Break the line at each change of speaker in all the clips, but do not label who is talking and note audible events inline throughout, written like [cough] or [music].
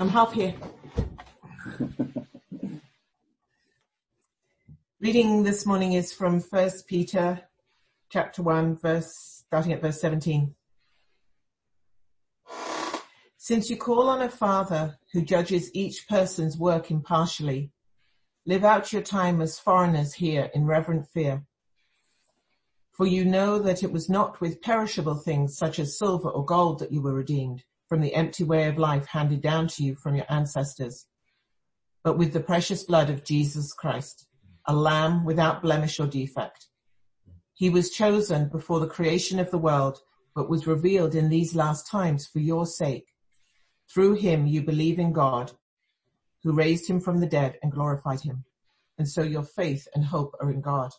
I'm half here. [laughs] Reading this morning is from 1 Peter chapter 1 verse, starting at verse 17. Since you call on a father who judges each person's work impartially, live out your time as foreigners here in reverent fear. For you know that it was not with perishable things such as silver or gold that you were redeemed from the empty way of life handed down to you from your ancestors, but with the precious blood of Jesus Christ, a lamb without blemish or defect. He was chosen before the creation of the world, but was revealed in these last times for your sake. Through him you believe in God, who raised him from the dead and glorified him. And so your faith and hope are in God.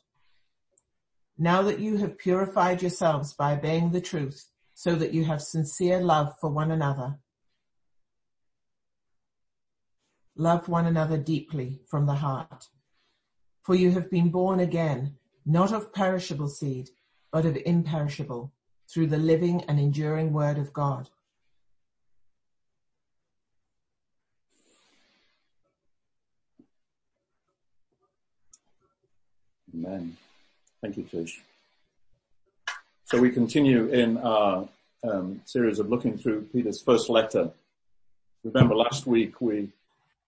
Now that you have purified yourselves by obeying the truth, so that you have sincere love for one another. Love one another deeply from the heart. For you have been born again, not of perishable seed, but of imperishable, through the living and enduring word of God.
Amen. Thank you, Tish. So we continue in our um, series of looking through Peter's first letter. Remember last week we,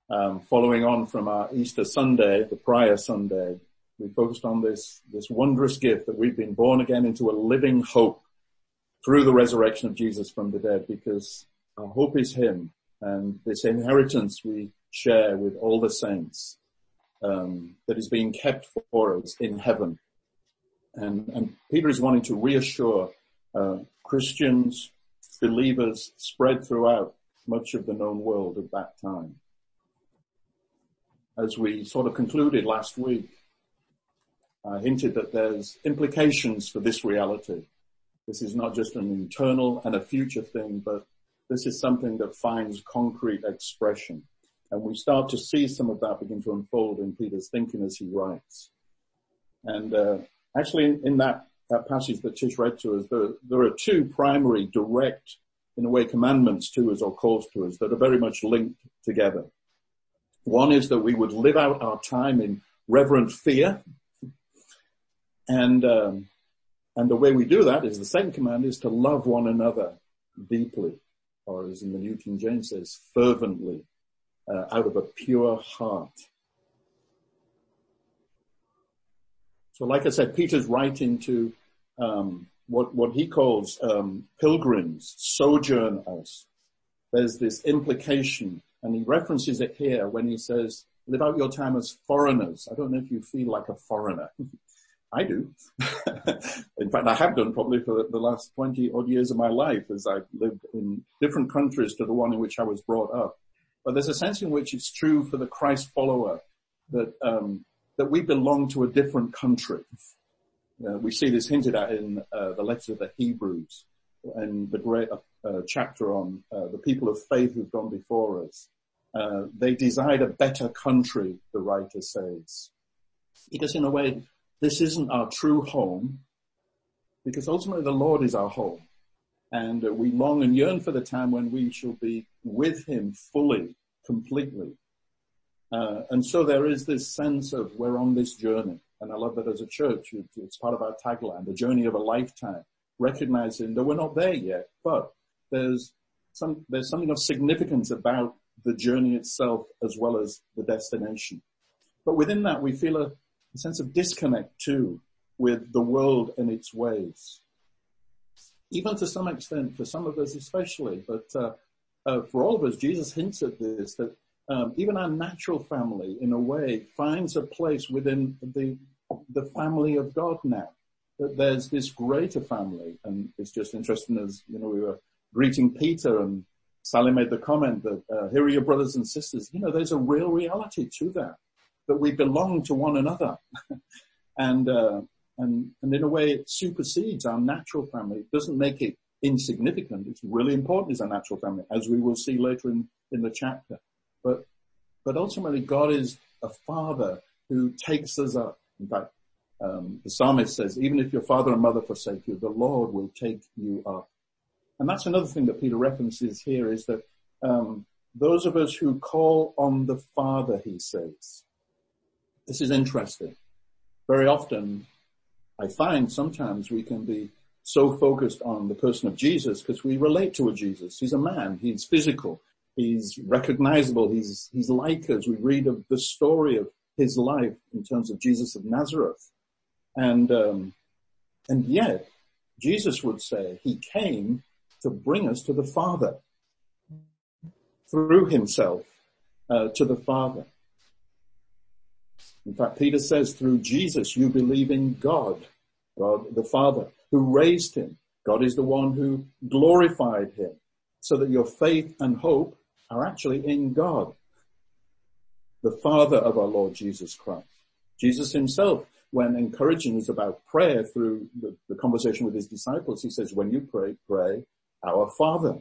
um, following on from our Easter Sunday, the prior Sunday, we focused on this, this wondrous gift that we've been born again into a living hope through the resurrection of Jesus from the dead because our hope is Him and this inheritance we share with all the saints um, that is being kept for us in heaven. And, and Peter is wanting to reassure uh, Christians, believers spread throughout much of the known world at that time. As we sort of concluded last week, I hinted that there's implications for this reality. This is not just an internal and a future thing, but this is something that finds concrete expression. And we start to see some of that begin to unfold in Peter's thinking as he writes. And uh, Actually, in, in that, passage that Tish read to us, there, there are two primary direct, in a way, commandments to us or calls to us that are very much linked together. One is that we would live out our time in reverent fear. And, um, and the way we do that is the second command is to love one another deeply, or as in the New King James says, fervently, uh, out of a pure heart. So like I said, Peter's writing to um, what, what he calls um, pilgrims, sojourners. There's this implication, and he references it here when he says, live out your time as foreigners. I don't know if you feel like a foreigner. [laughs] I do. [laughs] in fact, I have done probably for the last 20 odd years of my life as I've lived in different countries to the one in which I was brought up. But there's a sense in which it's true for the Christ follower that um, that we belong to a different country. Uh, we see this hinted at in uh, the letter of the Hebrews and the great uh, chapter on uh, the people of faith who've gone before us. Uh, they desired a better country, the writer says. Because in a way, this isn't our true home, because ultimately the Lord is our home. And uh, we long and yearn for the time when we shall be with Him fully, completely. Uh, and so there is this sense of we're on this journey. And I love that as a church, it's part of our tagline, the journey of a lifetime, recognizing that we're not there yet, but there's some, there's something of significance about the journey itself as well as the destination. But within that, we feel a, a sense of disconnect too with the world and its ways. Even to some extent, for some of us especially, but uh, uh, for all of us, Jesus hints at this, that um, even our natural family, in a way, finds a place within the the family of God now. That there's this greater family, and it's just interesting as you know we were greeting Peter, and Sally made the comment that uh, here are your brothers and sisters. You know, there's a real reality to that that we belong to one another, [laughs] and uh, and and in a way, it supersedes our natural family. It doesn't make it insignificant. It's really important as a natural family, as we will see later in in the chapter. But, but ultimately God is a father who takes us up. In fact, um, the psalmist says, even if your father and mother forsake you, the Lord will take you up. And that's another thing that Peter references here is that um, those of us who call on the Father, he says. This is interesting. Very often, I find sometimes we can be so focused on the person of Jesus because we relate to a Jesus. He's a man. He's physical. He's recognizable. He's, he's like us. We read of the story of his life in terms of Jesus of Nazareth. And, um, and yet Jesus would say he came to bring us to the Father through himself uh, to the Father. In fact, Peter says through Jesus you believe in God, God the Father who raised him. God is the one who glorified him so that your faith and hope are actually in God, the Father of our Lord Jesus Christ. Jesus himself, when encouraging us about prayer through the, the conversation with his disciples, he says, when you pray, pray, our Father.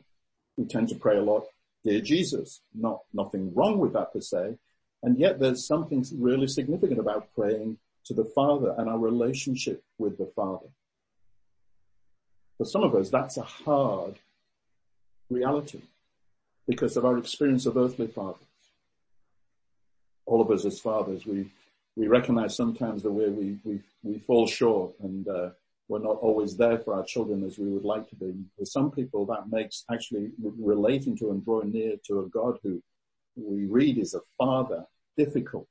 We tend to pray a lot, dear Jesus. Not, nothing wrong with that per se. And yet there's something really significant about praying to the Father and our relationship with the Father. For some of us, that's a hard reality because of our experience of earthly fathers. All of us as fathers, we, we recognize sometimes the way we, we, we fall short and, uh, we're not always there for our children as we would like to be. For some people, that makes actually relating to and drawing near to a God who we read is a father difficult.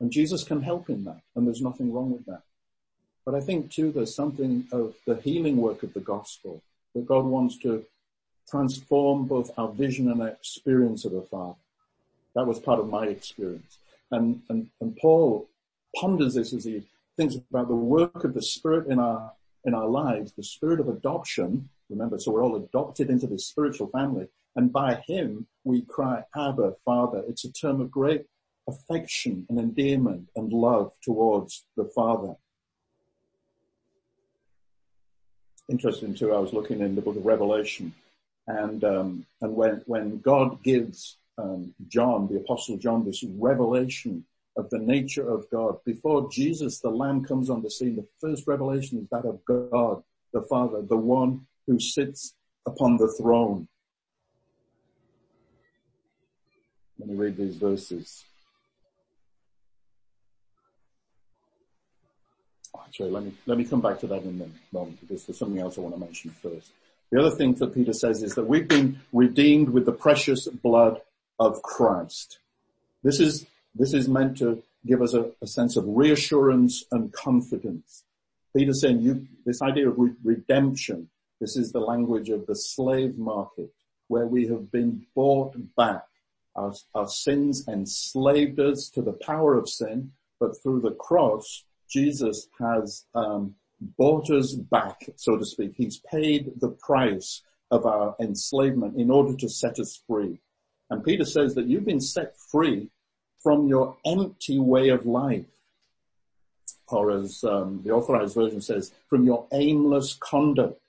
And Jesus can help in that. And there's nothing wrong with that. But I think too, there's something of the healing work of the gospel that God wants to transform both our vision and our experience of the Father. That was part of my experience. And, and, and Paul ponders this as he thinks about the work of the Spirit in our, in our lives, the Spirit of adoption. Remember, so we're all adopted into this spiritual family. And by Him, we cry, Abba, Father. It's a term of great affection and endearment and love towards the Father. Interesting too, I was looking in the book of Revelation and, um, and when, when God gives um, John, the apostle John, this revelation of the nature of God, before Jesus, the Lamb comes on the scene, the first revelation is that of God, the Father, the one who sits upon the throne. Let me read these verses. Actually, let me, let me come back to that in a moment because there's something else I want to mention first. The other thing that Peter says is that we've been redeemed with the precious blood of Christ. This is, this is meant to give us a, a sense of reassurance and confidence. Peter's saying you, this idea of re- redemption, this is the language of the slave market where we have been bought back. Our, our sins enslaved us to the power of sin, but through the cross, Jesus has um, bought us back, so to speak. He's paid the price of our enslavement in order to set us free. And Peter says that you've been set free from your empty way of life. Or as um, the authorized version says, from your aimless conduct.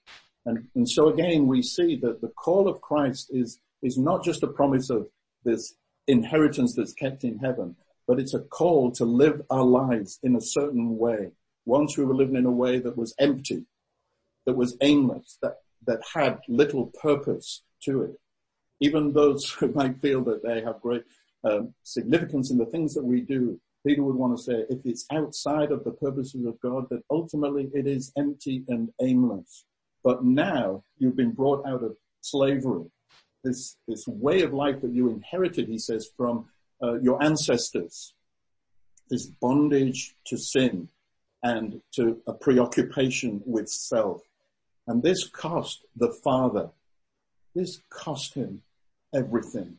And, and so again, we see that the call of Christ is, is not just a promise of this inheritance that's kept in heaven, but it's a call to live our lives in a certain way. Once we were living in a way that was empty, that was aimless, that, that had little purpose to it. Even those [laughs] who might feel that they have great um, significance in the things that we do, Peter would want to say, if it's outside of the purposes of God, that ultimately it is empty and aimless. But now you've been brought out of slavery. This, this way of life that you inherited, he says, from uh, your ancestors. This bondage to sin, and to a preoccupation with self. And this cost the father, this cost him everything.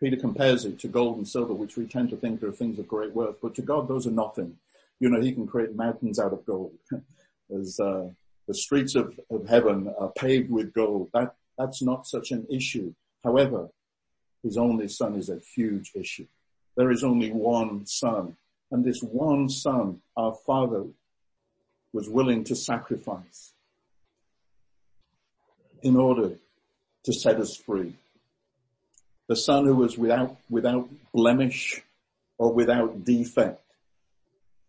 Peter compares it to gold and silver, which we tend to think are things of great worth, but to God those are nothing. You know, he can create mountains out of gold. [laughs] As uh, the streets of, of heaven are paved with gold. That, that's not such an issue. However, his only son is a huge issue. There is only one son and this one son, our father, was willing to sacrifice in order to set us free. The son who was without, without blemish or without defect.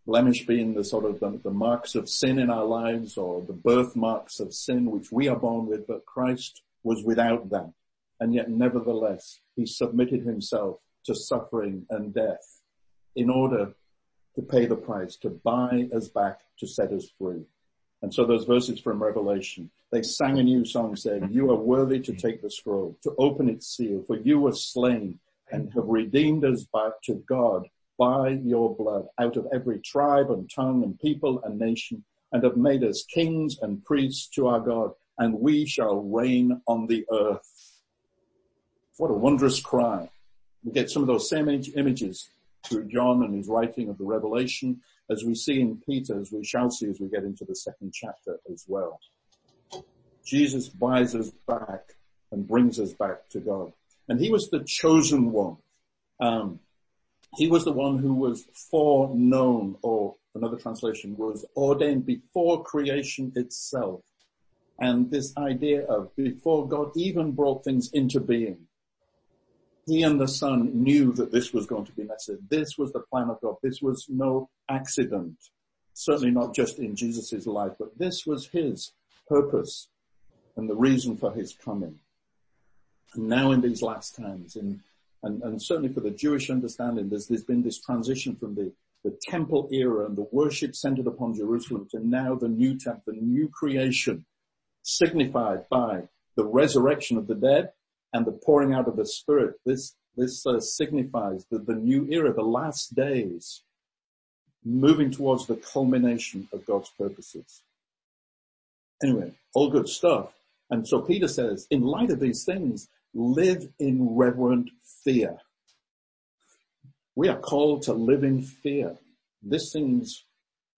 Blemish being the sort of the, the marks of sin in our lives or the birthmarks of sin which we are born with, but Christ was without that. and yet nevertheless he submitted himself to suffering and death in order to pay the price, to buy us back, to set us free. And so those verses from Revelation, they sang a new song saying, mm-hmm. you are worthy to take the scroll, to open its seal, for you were slain and have redeemed us back to God by your blood out of every tribe and tongue and people and nation and have made us kings and priests to our God and we shall reign on the earth. What a wondrous cry. We get some of those same images through John and his writing of the Revelation, as we see in Peter, as we shall see as we get into the second chapter as well. Jesus buys us back and brings us back to God. And he was the chosen one. Um, he was the one who was foreknown, or another translation was ordained before creation itself. And this idea of before God even brought things into being, he and the son knew that this was going to be necessary. This was the plan of God. This was no accident. Certainly not just in Jesus' life, but this was his purpose and the reason for his coming. And now in these last times, in, and, and certainly for the Jewish understanding, there's, there's been this transition from the, the temple era and the worship centered upon Jerusalem to now the new temple, the new creation signified by the resurrection of the dead and the pouring out of the Spirit, this, this uh, signifies the, the new era, the last days, moving towards the culmination of God's purposes. Anyway, all good stuff. And so Peter says, in light of these things, live in reverent fear. We are called to live in fear. This seems,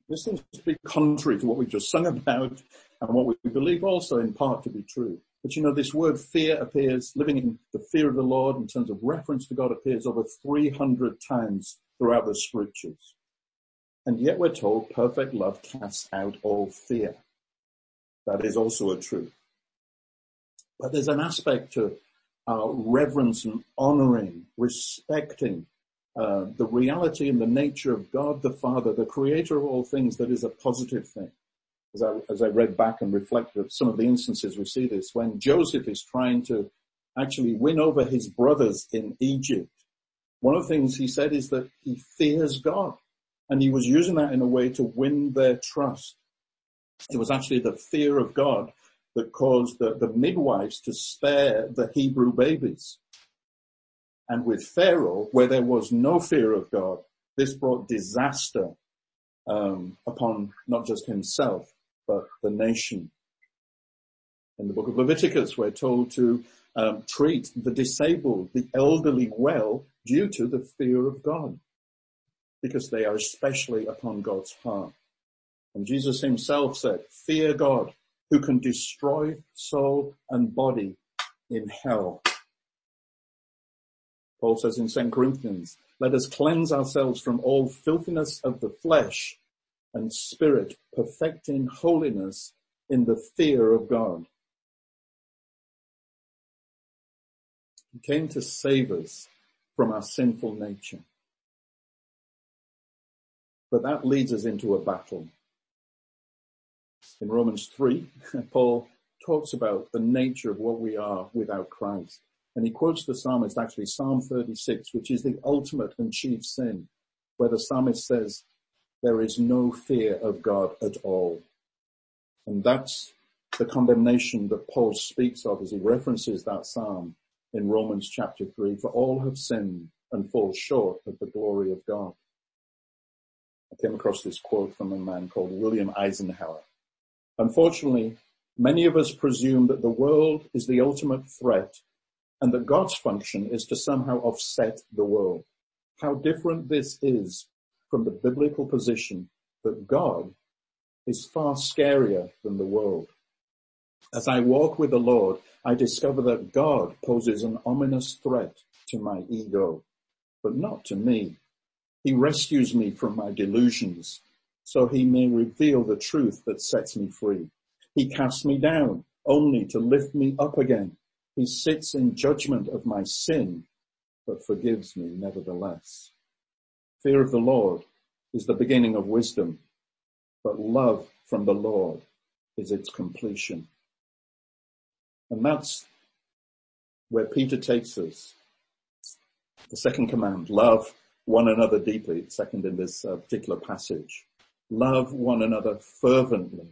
this seems to be contrary to what we've just sung [laughs] about and what we believe also in part to be true. But you know, this word fear appears, living in the fear of the Lord in terms of reference to God appears over 300 times throughout the scriptures. And yet we're told perfect love casts out all fear. That is also a truth. But there's an aspect to our reverence and honoring, respecting uh, the reality and the nature of God the Father, the creator of all things that is a positive thing as I, as I read back and reflected some of the instances we see this, when Joseph is trying to actually win over his brothers in Egypt, one of the things he said is that he fears God. And he was using that in a way to win their trust. It was actually the fear of God that caused the, the midwives to spare the Hebrew babies. And with Pharaoh, where there was no fear of God, this brought disaster um, upon not just himself, but the nation. In the book of Leviticus, we're told to um, treat the disabled, the elderly well due to the fear of God, because they are especially upon God's heart. And Jesus himself said, fear God who can destroy soul and body in hell. Paul says in 2 Corinthians, let us cleanse ourselves from all filthiness of the flesh and spirit, perfecting holiness in the fear of God. He came to save us from our sinful nature. But that leads us into a battle. In Romans 3, [laughs] Paul talks about the nature of what we are without Christ. And he quotes the psalmist, actually Psalm 36, which is the ultimate and chief sin, where the psalmist says, there is no fear of God at all. And that's the condemnation that Paul speaks of as he references that psalm in Romans chapter 3. For all have sinned and fall short of the glory of God. I came across this quote from a man called William Eisenhower. Unfortunately, many of us presume that the world is the ultimate threat and that God's function is to somehow offset the world. How different this is from the biblical position that God is far scarier than the world. As I walk with the Lord, I discover that God poses an ominous threat to my ego, but not to me. He rescues me from my delusions so he may reveal the truth that sets me free. He casts me down only to lift me up again. He sits in judgment of my sin, but forgives me nevertheless. Fear of the Lord is the beginning of wisdom, but love from the Lord is its completion. And that's where Peter takes us. The second command, love one another deeply, second in this uh, particular passage. Love one another fervently.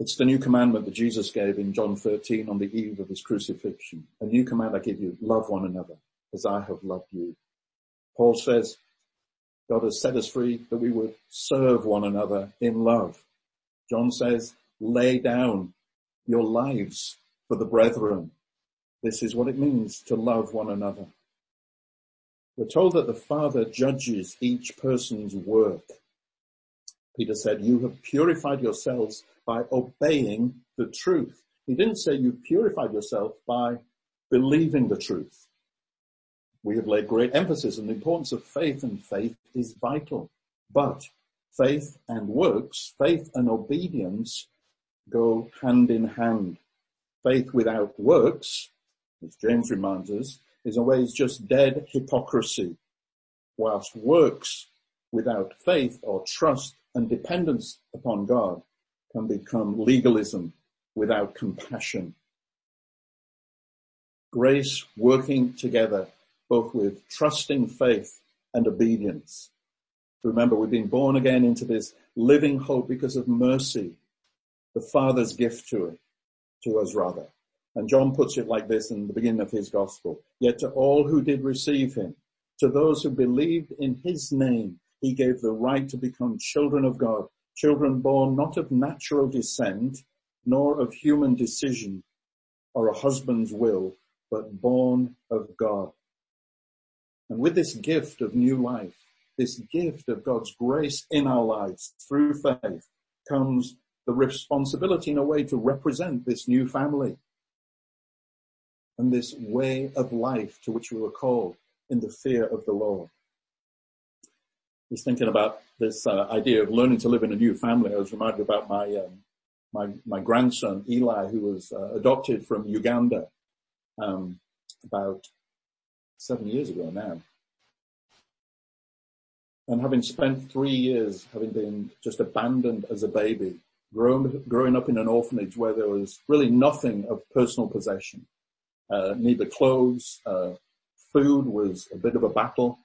It's the new commandment that Jesus gave in John 13 on the eve of his crucifixion. A new command I give you, love one another as I have loved you. Paul says, God has set us free that we would serve one another in love. John says, lay down your lives for the brethren. This is what it means to love one another. We're told that the Father judges each person's work. Peter said, you have purified yourselves by obeying the truth. He didn't say you purified yourself by believing the truth. We have laid great emphasis on the importance of faith and faith is vital. But faith and works, faith and obedience go hand in hand. Faith without works, as James reminds us, is always just dead hypocrisy, whilst works without faith or trust and dependence upon God can become legalism without compassion. Grace working together both with trusting faith and obedience. Remember, we've been born again into this living hope because of mercy, the Father's gift to it, to us rather. And John puts it like this in the beginning of his gospel. Yet to all who did receive him, to those who believed in his name, he gave the right to become children of God, children born not of natural descent, nor of human decision or a husband's will, but born of God. And with this gift of new life, this gift of God's grace in our lives through faith comes the responsibility in a way to represent this new family and this way of life to which we were called in the fear of the Lord. I was thinking about this uh, idea of learning to live in a new family. I was reminded about my um, my my grandson Eli, who was uh, adopted from Uganda um, about seven years ago now. And having spent three years having been just abandoned as a baby, grown, growing up in an orphanage where there was really nothing of personal possession, uh, neither clothes, uh, food was a bit of a battle.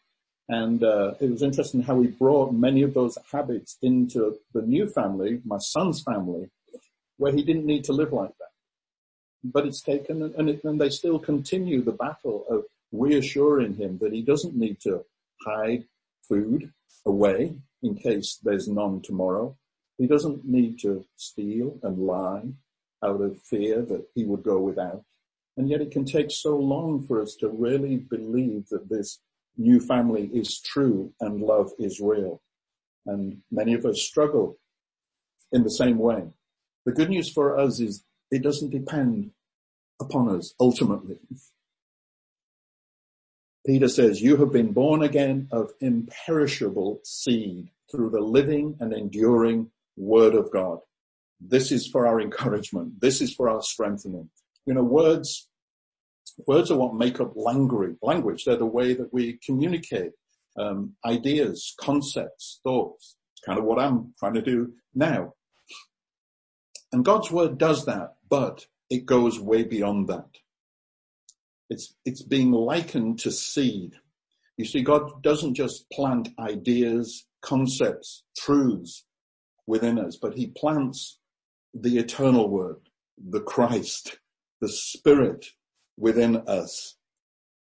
And uh, it was interesting how he brought many of those habits into the new family, my son's family, where he didn't need to live like that. But it's taken, and, it, and they still continue the battle of reassuring him that he doesn't need to hide food away in case there's none tomorrow. He doesn't need to steal and lie out of fear that he would go without. And yet it can take so long for us to really believe that this new family is true and love is real. And many of us struggle in the same way. The good news for us is it doesn't depend upon us ultimately. Peter says, you have been born again of imperishable seed through the living and enduring word of God. This is for our encouragement. This is for our strengthening. You know, words, words are what make up language. Language, they're the way that we communicate um, ideas, concepts, thoughts. It's kind of what I'm trying to do now. And God's word does that, but it goes way beyond that. It's, it's being likened to seed. You see, God doesn't just plant ideas, concepts, truths within us, but he plants the eternal word, the Christ, the spirit within us.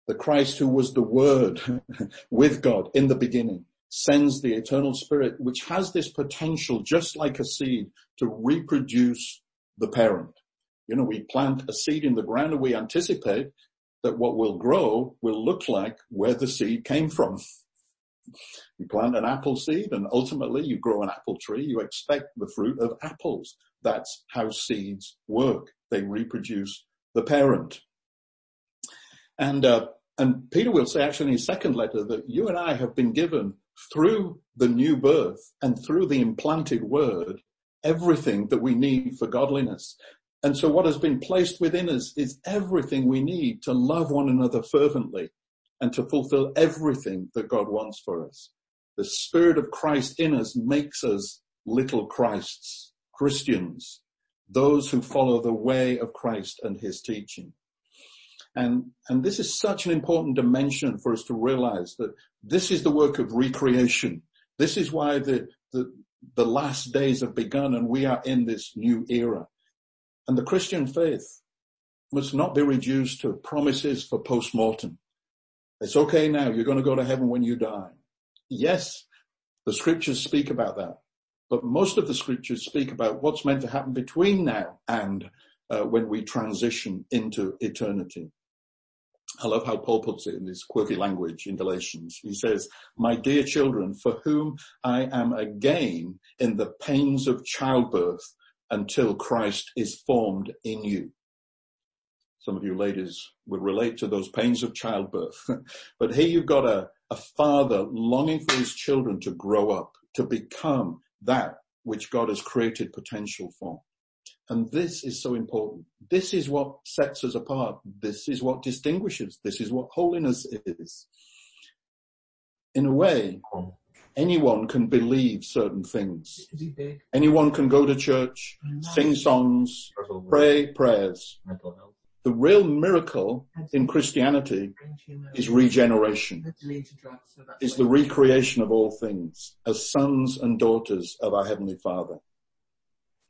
The Christ who was the word [laughs] with God in the beginning sends the eternal spirit, which has this potential, just like a seed, to reproduce the parent. You know, we plant a seed in the ground and we anticipate that what will grow will look like where the seed came from. You plant an apple seed and ultimately you grow an apple tree. You expect the fruit of apples. That's how seeds work. They reproduce the parent. And, uh, and Peter will say actually in his second letter that you and I have been given through the new birth and through the implanted word everything that we need for godliness. And so what has been placed within us is everything we need to love one another fervently and to fulfill everything that God wants for us. The Spirit of Christ in us makes us little Christs, Christians, those who follow the way of Christ and his teaching. And, and this is such an important dimension for us to realize that this is the work of recreation. This is why the, the, the last days have begun and we are in this new era. And the Christian faith must not be reduced to promises for post-mortem. It's okay now. You're going to go to heaven when you die. Yes, the scriptures speak about that, but most of the scriptures speak about what's meant to happen between now and uh, when we transition into eternity. I love how Paul puts it in his quirky language in Galatians. He says, my dear children, for whom I am again in the pains of childbirth until Christ is formed in you. Some of you ladies will relate to those pains of childbirth. [laughs] but here you've got a, a father longing for his children to grow up, to become that which God has created potential for. And this is so important. This is what sets us apart. This is what distinguishes. This is what holiness is. In a way, anyone can believe certain things. Anyone can go to church, sing songs, pray prayers. The real miracle in Christianity is regeneration, is the recreation of all things as sons and daughters of our Heavenly Father.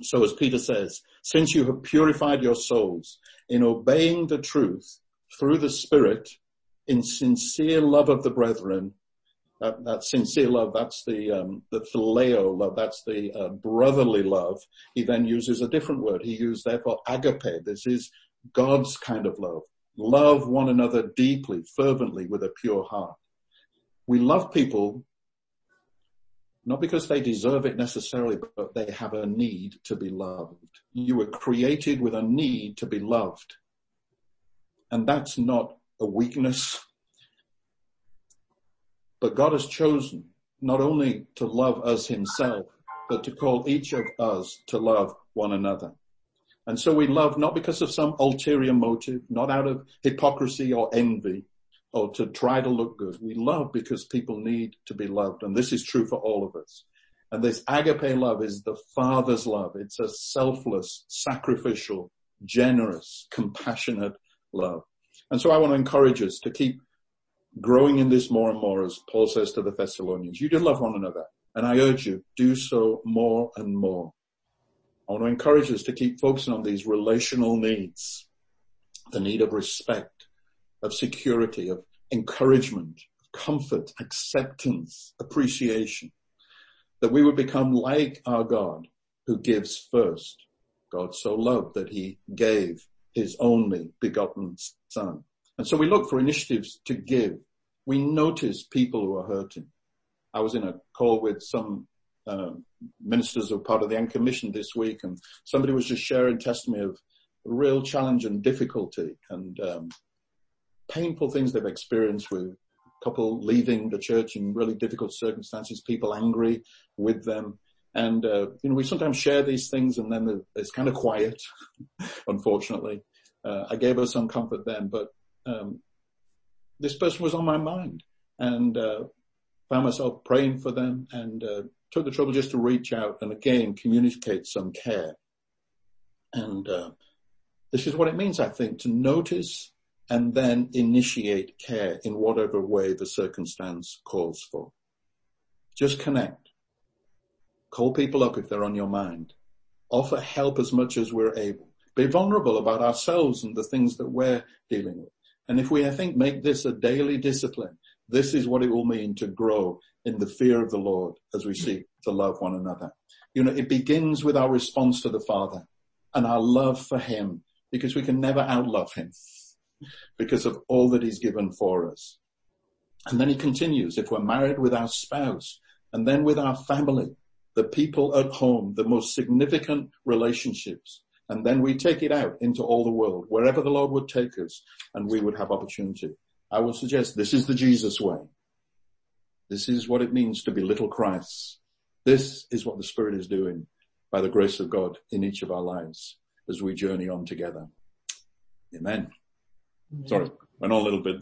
So as Peter says, since you have purified your souls in obeying the truth through the Spirit in sincere love of the brethren, that, that sincere love, that's the, um, the phileo love, that's the uh, brotherly love. He then uses a different word. He used therefore agape. This is God's kind of love. Love one another deeply, fervently with a pure heart. We love people not because they deserve it necessarily, but they have a need to be loved. You were created with a need to be loved. And that's not a weakness. But God has chosen not only to love us himself, but to call each of us to love one another. And so we love not because of some ulterior motive, not out of hypocrisy or envy, or to try to look good. We love because people need to be loved. And this is true for all of us. And this agape love is the Father's love. It's a selfless, sacrificial, generous, compassionate love. And so I want to encourage us to keep growing in this more and more as Paul says to the Thessalonians. You did love one another. And I urge you, do so more and more. I want to encourage us to keep focusing on these relational needs. The need of respect, of security, of encouragement, of comfort, acceptance, appreciation. That we would become like our God who gives first. God so loved that he gave his only begotten son. And so we look for initiatives to give. We notice people who are hurting. I was in a call with some uh, ministers who are part of the Anchor Mission this week and somebody was just sharing testimony of real challenge and difficulty and um, painful things they've experienced with a couple leaving the church in really difficult circumstances, people angry with them. And, uh, you know, we sometimes share these things and then it's kind of quiet, [laughs] unfortunately. Uh, I gave her some comfort then, but, um, this person was on my mind and, uh, found myself praying for them and, uh, took the trouble just to reach out and again communicate some care. And, uh, this is what it means, I think, to notice and then initiate care in whatever way the circumstance calls for. Just connect. Call people up if they're on your mind. Offer help as much as we're able. Be vulnerable about ourselves and the things that we're dealing with. And if we, I think, make this a daily discipline, this is what it will mean to grow in the fear of the Lord as we seek to love one another. You know, it begins with our response to the Father and our love for Him because we can never outlove Him [laughs] because of all that he's given for us. And then he continues, if we're married with our spouse and then with our family, the people at home, the most significant relationships, and then we take it out into all the world, wherever the Lord would take us and we would have opportunity. I would suggest this is the Jesus way. This is what it means to be little Christs. This is what the Spirit is doing by the grace of God in each of our lives as we journey on together. Amen. Sorry, went on a little bit